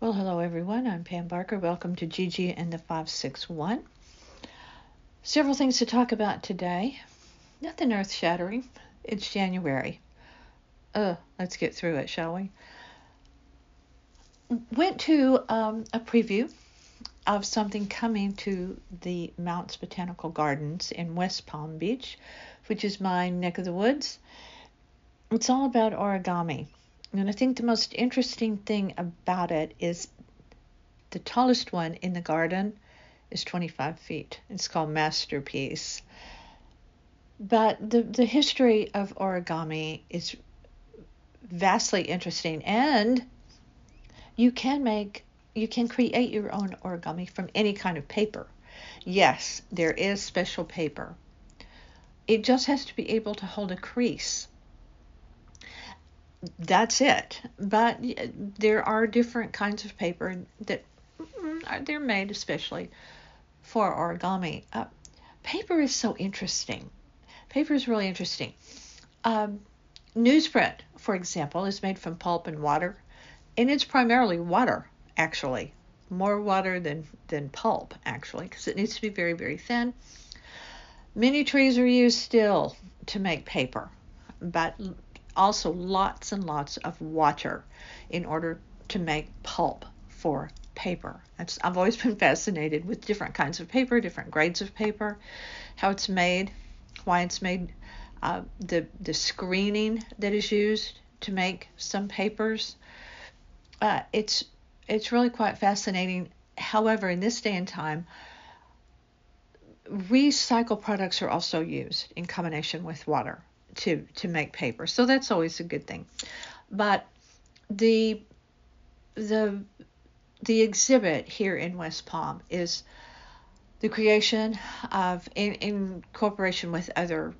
Well, hello everyone. I'm Pam Barker. Welcome to Gigi and the 561. Several things to talk about today. Nothing earth shattering. It's January. Uh, let's get through it, shall we? Went to um, a preview of something coming to the Mounts Botanical Gardens in West Palm Beach, which is my neck of the woods. It's all about origami. And I think the most interesting thing about it is the tallest one in the garden is 25 feet. It's called Masterpiece. But the, the history of origami is vastly interesting and you can make you can create your own origami from any kind of paper. Yes, there is special paper. It just has to be able to hold a crease that's it. But there are different kinds of paper that mm, they're made especially for origami. Uh, paper is so interesting. Paper is really interesting. Um, newsprint, for example, is made from pulp and water, and it's primarily water, actually, more water than than pulp, actually, because it needs to be very very thin. Many trees are used still to make paper, but also lots and lots of water in order to make pulp for paper. I've always been fascinated with different kinds of paper, different grades of paper, how it's made, why it's made, uh, the the screening that is used to make some papers. Uh, it's it's really quite fascinating. However, in this day and time, recycled products are also used in combination with water to to make paper. So that's always a good thing. But the the the exhibit here in West Palm is the creation of in, in cooperation with other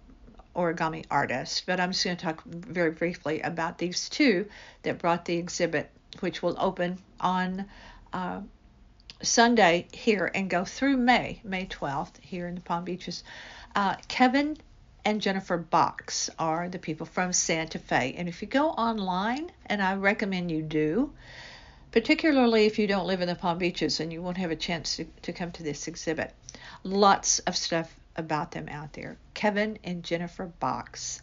origami artists. But I'm just going to talk very briefly about these two that brought the exhibit, which will open on uh, Sunday here and go through May, May 12th here in the Palm Beaches. Uh, Kevin and Jennifer Box are the people from Santa Fe. And if you go online, and I recommend you do, particularly if you don't live in the Palm Beaches and you won't have a chance to, to come to this exhibit, lots of stuff about them out there. Kevin and Jennifer Box.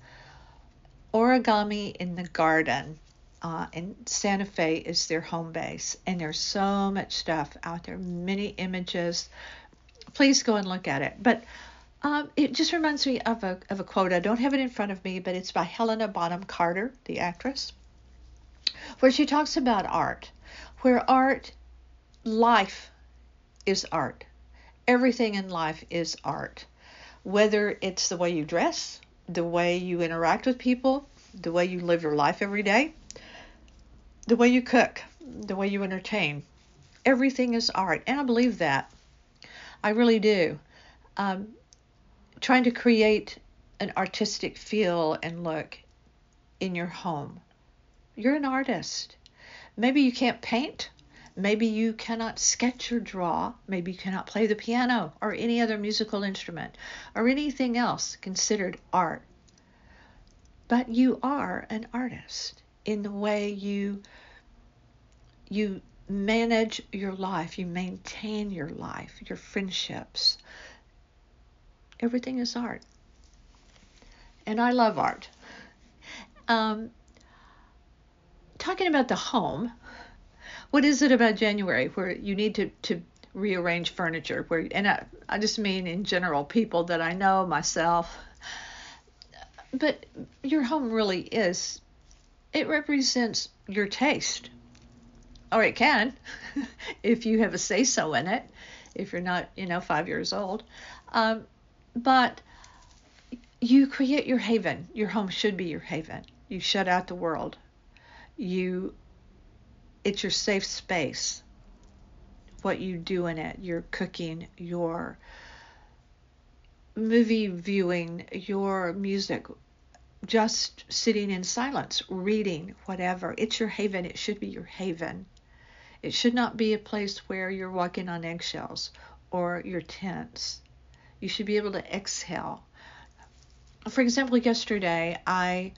Origami in the Garden uh, in Santa Fe is their home base, and there's so much stuff out there, many images. Please go and look at it. But um, it just reminds me of a, of a quote. I don't have it in front of me, but it's by Helena Bonham Carter, the actress, where she talks about art, where art, life is art. Everything in life is art. Whether it's the way you dress, the way you interact with people, the way you live your life every day, the way you cook, the way you entertain. Everything is art. And I believe that. I really do. Um, trying to create an artistic feel and look in your home. You're an artist. Maybe you can't paint. Maybe you cannot sketch or draw. Maybe you cannot play the piano or any other musical instrument or anything else considered art. But you are an artist in the way you you manage your life, you maintain your life, your friendships, everything is art. And I love art. Um, talking about the home, what is it about January where you need to, to rearrange furniture? Where and I, I just mean in general, people that I know, myself. But your home really is, it represents your taste. Or it can, if you have a say so in it, if you're not, you know, five years old. Um, but you create your haven. Your home should be your haven. You shut out the world. You it's your safe space. What you do in it, your cooking, your movie viewing, your music, just sitting in silence, reading, whatever. It's your haven. It should be your haven. It should not be a place where you're walking on eggshells or you're tense you should be able to exhale. For example, yesterday I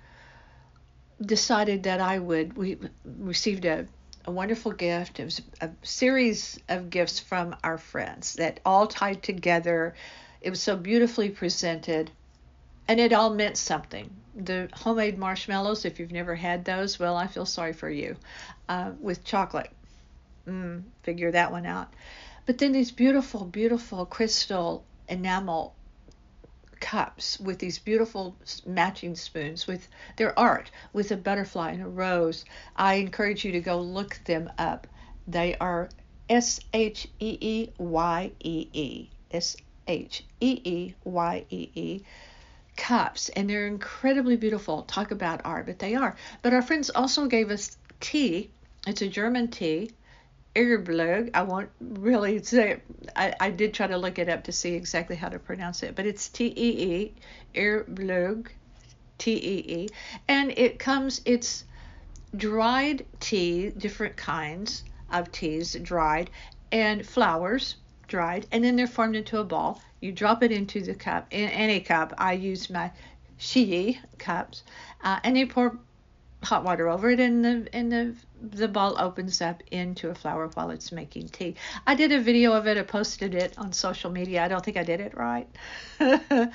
decided that I would, we received a, a wonderful gift. It was a series of gifts from our friends that all tied together. It was so beautifully presented, and it all meant something. The homemade marshmallows, if you've never had those, well, I feel sorry for you. Uh, with chocolate, mm, figure that one out. But then these beautiful, beautiful crystal enamel cups with these beautiful matching spoons with their art with a butterfly and a rose. I encourage you to go look them up. They are S H E E Y E E. S H E E Y E E cups and they're incredibly beautiful. Talk about art, but they are. But our friends also gave us tea. It's a German tea Irblug. I won't really say. I, I did try to look it up to see exactly how to pronounce it, but it's T E E Irblug, T E E, and it comes. It's dried tea, different kinds of teas, dried, and flowers, dried, and then they're formed into a ball. You drop it into the cup, in any cup. I use my Shi cups, uh, and you pour hot water over it and the and the the ball opens up into a flower while it's making tea. I did a video of it. I posted it on social media. I don't think I did it right.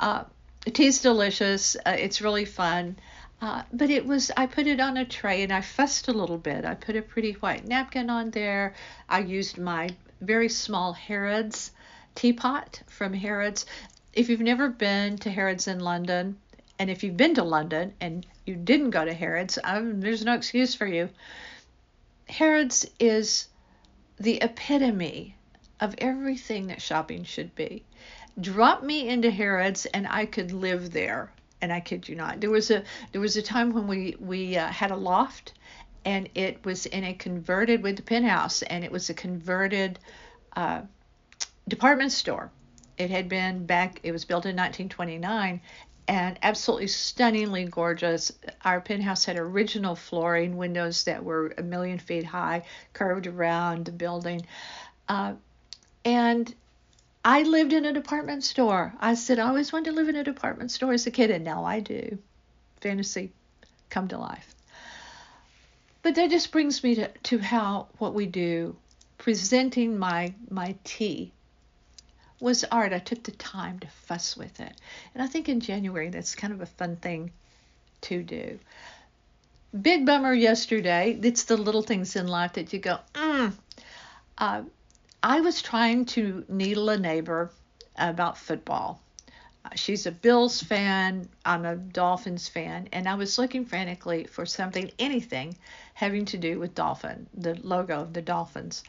uh, tea's delicious. Uh, it's really fun. Uh, but it was, I put it on a tray and I fussed a little bit. I put a pretty white napkin on there. I used my very small Harrods teapot from Harrods. If you've never been to Harrods in London, and if you've been to London and you didn't go to Harrods, um, there's no excuse for you. Harrods is the epitome of everything that shopping should be. Drop me into Harrods and I could live there. And I kid you not. There was a there was a time when we we uh, had a loft and it was in a converted with the penthouse and it was a converted uh, department store. It had been back. It was built in 1929 and absolutely stunningly gorgeous. Our penthouse had original flooring, windows that were a million feet high, curved around the building. Uh, and I lived in a department store. I said I always wanted to live in a department store as a kid, and now I do. Fantasy come to life. But that just brings me to, to how what we do, presenting my my tea was art. I took the time to fuss with it. And I think in January that's kind of a fun thing to do. Big bummer yesterday. It's the little things in life that you go, mm. Uh, I was trying to needle a neighbor about football. Uh, she's a Bills fan. I'm a Dolphins fan. And I was looking frantically for something, anything having to do with Dolphin, the logo of the Dolphins.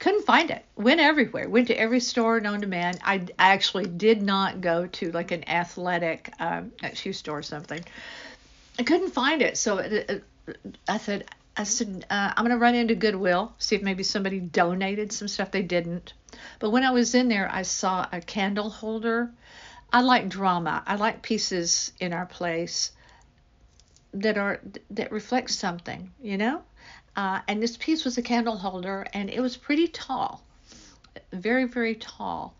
Couldn't find it. Went everywhere. Went to every store known to man. I, actually did not go to like an athletic um, shoe store or something. I couldn't find it. So it, it, I said, I said, uh, I'm going to run into Goodwill, see if maybe somebody donated some stuff. They didn't. But when I was in there, I saw a candle holder I like drama. I like pieces in our place that are that reflect something, you know. Uh, and this piece was a candle holder, and it was pretty tall, very very tall,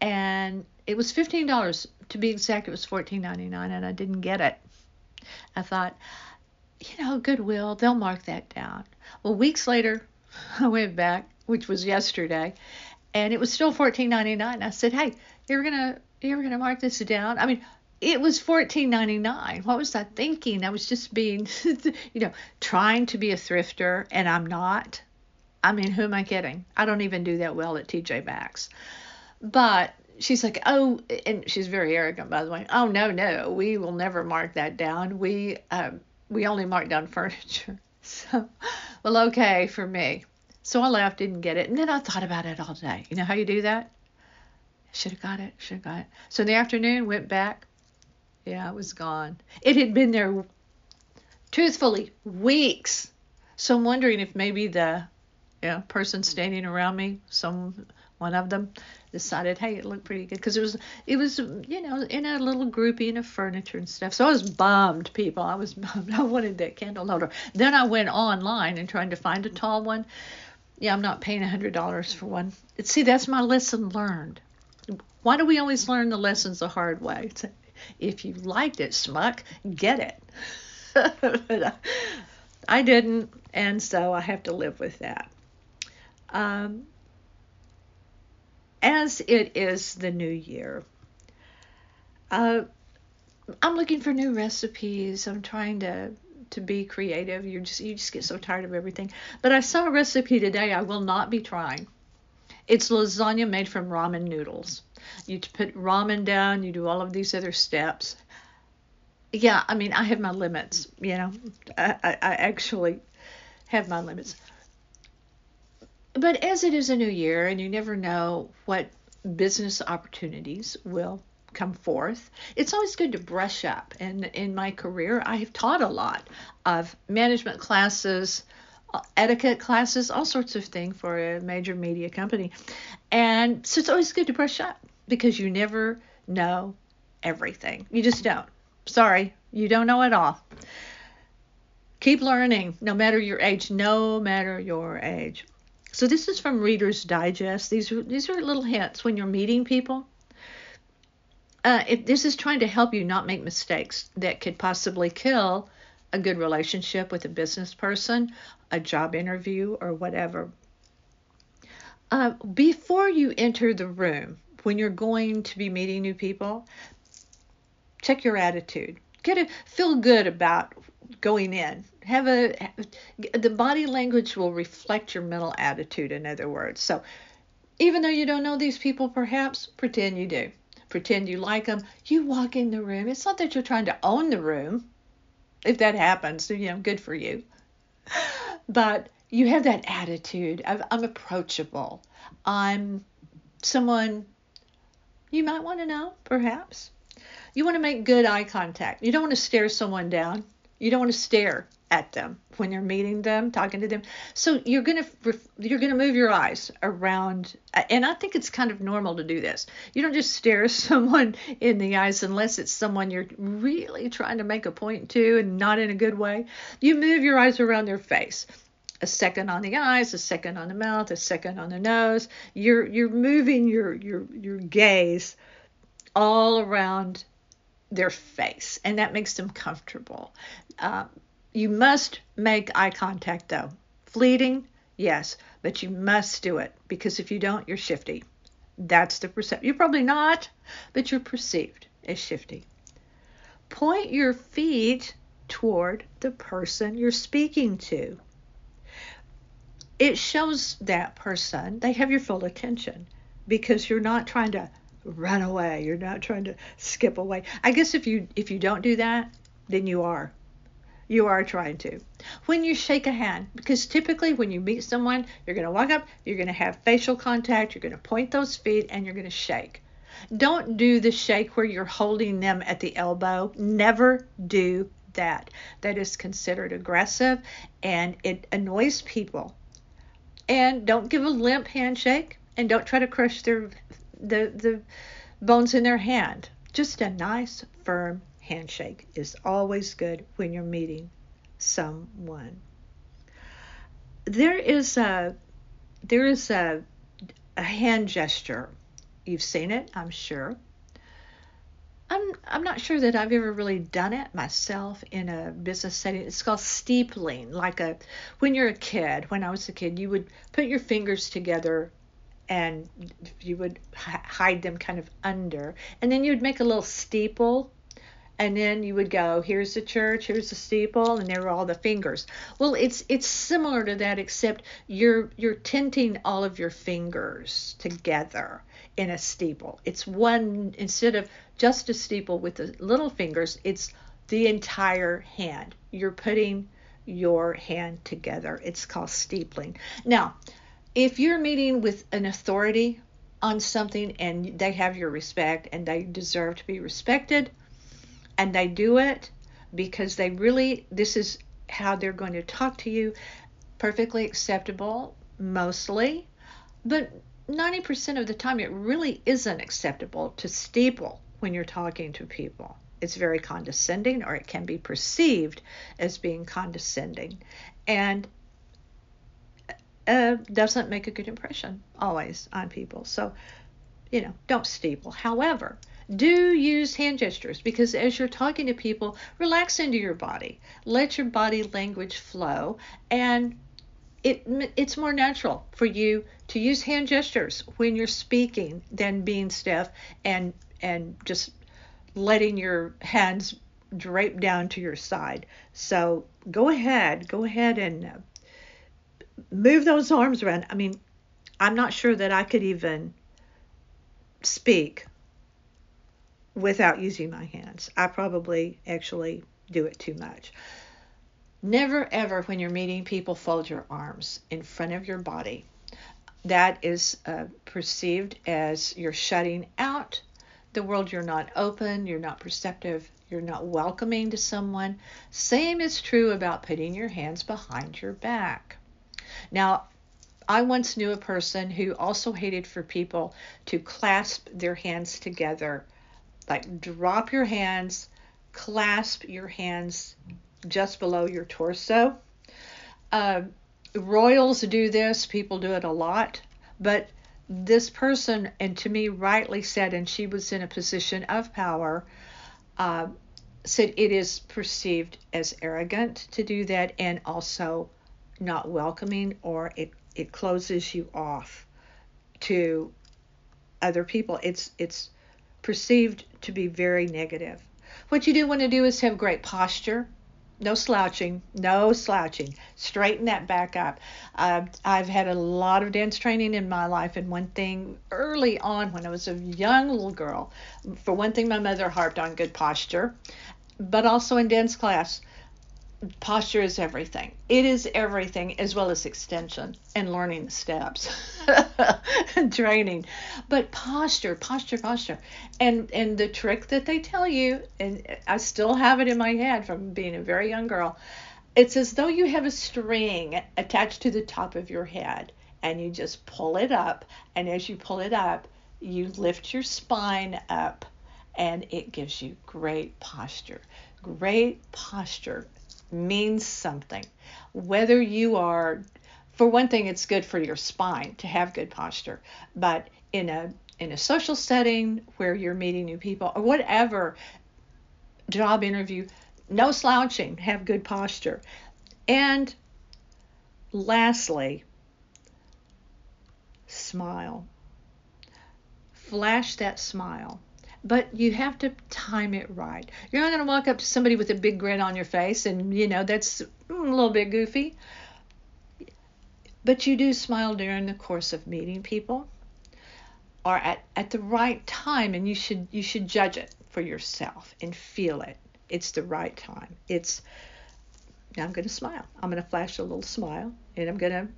and it was fifteen dollars to be exact. It was fourteen ninety nine, and I didn't get it. I thought, you know, Goodwill, they'll mark that down. Well, weeks later, I went back, which was yesterday, and it was still fourteen ninety nine. I said, hey, you're gonna you're to mark this down? I mean, it was $14.99. What was I thinking? I was just being, you know, trying to be a thrifter, and I'm not. I mean, who am I kidding? I don't even do that well at TJ Maxx. But she's like, oh, and she's very arrogant, by the way. Oh no, no, we will never mark that down. We um, we only mark down furniture. So, well, okay for me. So I left, didn't get it, and then I thought about it all day. You know how you do that? Should have got it. Should have got it. So in the afternoon, went back. Yeah, it was gone. It had been there, truthfully, weeks. So I'm wondering if maybe the yeah, person standing around me, some one of them, decided, hey, it looked pretty good because it was it was you know in a little grouping of furniture and stuff. So I was bummed, people. I was bummed. I wanted that candle holder. Then I went online and trying to find a tall one. Yeah, I'm not paying a hundred dollars for one. See, that's my lesson learned. Why do we always learn the lessons the hard way? If you liked it, schmuck, get it. but, I didn't, and so I have to live with that. Um, as it is the new year, uh, I'm looking for new recipes. I'm trying to to be creative. You just you just get so tired of everything. But I saw a recipe today I will not be trying. It's lasagna made from ramen noodles. You put ramen down, you do all of these other steps. Yeah, I mean, I have my limits, you know. I, I, I actually have my limits. But as it is a new year and you never know what business opportunities will come forth. It's always good to brush up. And in my career, I have taught a lot of management classes, etiquette classes, all sorts of things for a major media company. And so it's always good to brush up because you never know everything. You just don't. Sorry, you don't know it all. Keep learning, no matter your age, no matter your age. So this is from Reader's Digest. These are these are little hints when you're meeting people uh, if this is trying to help you not make mistakes that could possibly kill a good relationship with a business person, a job interview, or whatever. Uh, before you enter the room, when you're going to be meeting new people, check your attitude. Get a feel good about going in. Have a the body language will reflect your mental attitude. In other words, so even though you don't know these people, perhaps pretend you do pretend you like them. You walk in the room. It's not that you're trying to own the room. If that happens, you know, good for you. But you have that attitude of I'm approachable. I'm someone you might want to know, perhaps. You want to make good eye contact. You don't want to stare someone down. You don't want to stare at them when you're meeting them, talking to them. So you're gonna you're gonna move your eyes around, and I think it's kind of normal to do this. You don't just stare someone in the eyes unless it's someone you're really trying to make a point to, and not in a good way. You move your eyes around their face. A second on the eyes, a second on the mouth, a second on the nose. You're you're moving your your your gaze all around their face, and that makes them comfortable. Uh, you must make eye contact though. Fleeting, yes, but you must do it because if you don't, you're shifty. That's the perception. You're probably not, but you're perceived as shifty. Point your feet toward the person you're speaking to. It shows that person they have your full attention because you're not trying to run away. You're not trying to skip away. I guess if you if you don't do that, then you are you are trying to. When you shake a hand, because typically when you meet someone, you're going to walk up, you're going to have facial contact, you're going to point those feet, and you're going to shake. Don't do the shake where you're holding them at the elbow. Never do that. That is considered aggressive and it annoys people. And don't give a limp handshake and don't try to crush their the the bones in their hand. Just a nice firm handshake is always good when you're meeting someone. There is a there is a, a hand gesture. You've seen it, I'm sure. I'm I'm not sure that I've ever really done it myself in a business setting. It's called steepling. Like a when you're a kid, when I was a kid, you would put your fingers together and you would hide them kind of under, and then you'd make a little steeple and then you would go here's the church here's the steeple and there are all the fingers. Well it's it's similar to that except you're you're tinting all of your fingers together in a steeple. It's one instead of just a steeple with the little fingers it's the entire hand. You're putting your hand together. It's called steepling. Now if you're meeting with an authority on something and they have your respect and they deserve to be respected and they do it because they really this is how they're going to talk to you. Perfectly acceptable mostly. But 90% of the time it really isn't acceptable to steeple when you're talking to people. It's very condescending or it can be perceived as being condescending. And uh, doesn't make a good impression always on people. So you know don't steeple. However do use hand gestures because as you're talking to people, relax into your body. Let your body language flow and it it's more natural for you to use hand gestures when you're speaking than being stiff and and just letting your hands drape down to your side. So go ahead, go ahead and uh, move those arms around. I mean, I'm not sure that I could even speak without using my hands. I probably actually do it too much. Never ever, when you're meeting people, fold your arms in front of your body. That is uh, perceived as you're shutting out the world. You're not open, you're not perceptive, you're not welcoming to someone. Same is true about putting your hands behind your back. Now, I once knew a person who also hated for people to clasp their hands together. Like drop your hands, clasp your hands just below your torso. Uh, royals do this, people do it a lot, but this person, and to me, rightly said, and she was in a position of power, uh, said it is perceived as arrogant to do that and also not welcoming or it, it closes you off to other people. It's it's perceived to be very negative. What you do want to do is have great posture no slouching, no slouching. Straighten that back up. Uh, I've had a lot of dance training in my life, and one thing early on when I was a young little girl, for one thing, my mother harped on good posture, but also in dance class, posture is everything. It is everything as well as extension and learning the steps and training. But posture, posture, posture. And and the trick that they tell you and I still have it in my head from being a very young girl. It's as though you have a string attached to the top of your head and you just pull it up and as you pull it up, you lift your spine up and it gives you great posture. Great posture means something. Whether you are, for one thing, it's good for your spine to have good posture, but in a in a social setting where you're meeting new people or whatever job interview, no slouching, have good posture. And lastly, smile. Flash that smile but you have to time it right. You're not going to walk up to somebody with a big grin on your face and, you know, that's mm, a little bit goofy. But you do smile during the course of meeting people or at, at the right time and you should you should judge it for yourself and feel it. It's the right time. It's now I'm going to smile. I'm going to flash a little smile and I'm going to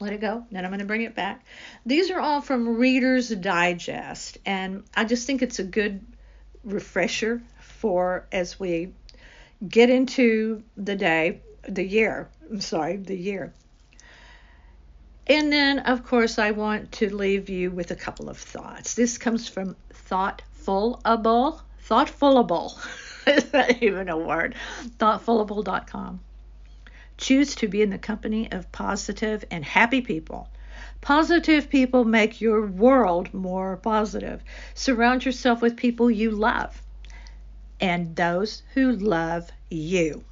let it go. Then I'm going to bring it back. These are all from Reader's Digest, and I just think it's a good refresher for as we get into the day, the year. I'm sorry, the year. And then, of course, I want to leave you with a couple of thoughts. This comes from Thoughtfulable. Thoughtfulable. Is that even a word? Thoughtfulable.com. Choose to be in the company of positive and happy people. Positive people make your world more positive. Surround yourself with people you love and those who love you.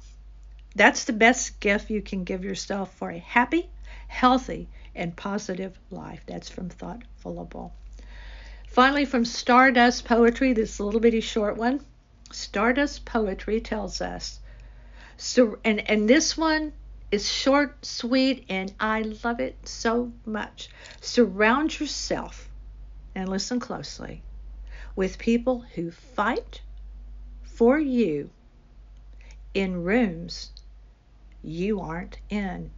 That's the best gift you can give yourself for a happy, healthy, and positive life. That's from Thoughtfulable. Finally, from Stardust Poetry, this little bitty short one. Stardust Poetry tells us so, and, and this one is short, sweet, and I love it so much. Surround yourself, and listen closely, with people who fight for you in rooms you aren't in.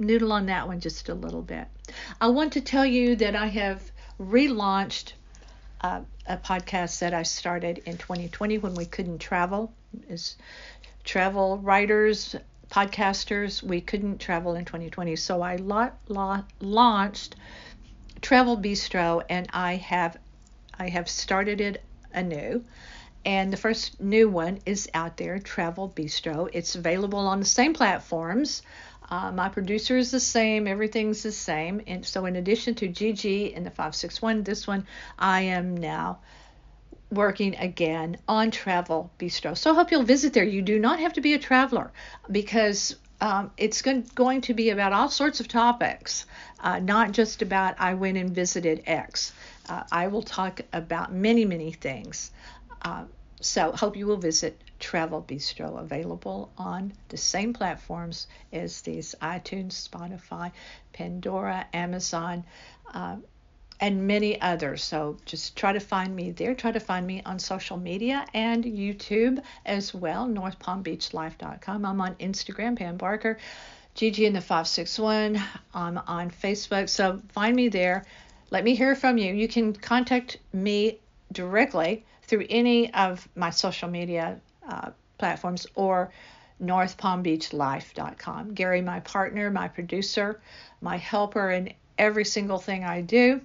Noodle on that one just a little bit. I want to tell you that I have relaunched uh, a podcast that I started in 2020 when we couldn't travel. As travel writers, podcasters, we couldn't travel in 2020. So I la- la- launched Travel Bistro and I have I have started it anew. And the first new one is out there, Travel Bistro. It's available on the same platforms Uh, my producer is the same, everything's the same. And so, in addition to GG and the 561, this one, I am now working again on Travel Bistro. So, I hope you'll visit there. You do not have to be a traveler because um, it's going, to be about all sorts of topics, uh, not just about I went and visited X. Uh, I will talk about many, many things. Uh, so, hope you will visit Travel Bistro, available on the same platforms as these iTunes, Spotify, Pandora, Amazon, uh, and many others. So, just try to find me there. Try to find me on social media and YouTube as well, northpalmbeachlife.com. I'm on Instagram, Pam Barker. Gigi in the 561. I'm on Facebook. So, find me there. Let me hear from you. You can contact me directly through any of my social media uh, platforms or northpalmbeachlife.com. Gary, my partner, my producer, my helper in every single thing I do.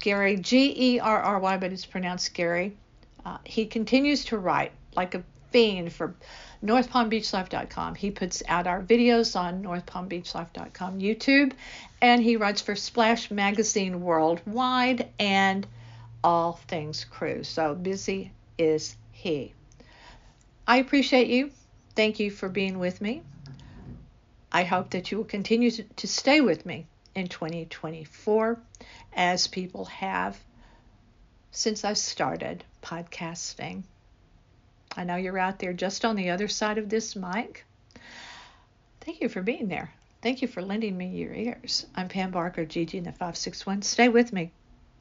Gary, G E R R Y, but it's pronounced Gary. Uh, he continues to write like a fiend for northpalmbeachlife.com. He puts out our videos on northpalmbeachlife.com YouTube, and he writes for Splash Magazine Worldwide and all things cruise. So busy is he. I appreciate you. Thank you for being with me. I hope that you will continue to, to stay with me in 2024 as people have since I started podcasting. I know you're out there just on the other side of this mic. Thank you for being there. Thank you for lending me your ears. I'm Pam Barker, Gigi in the 561. Stay with me.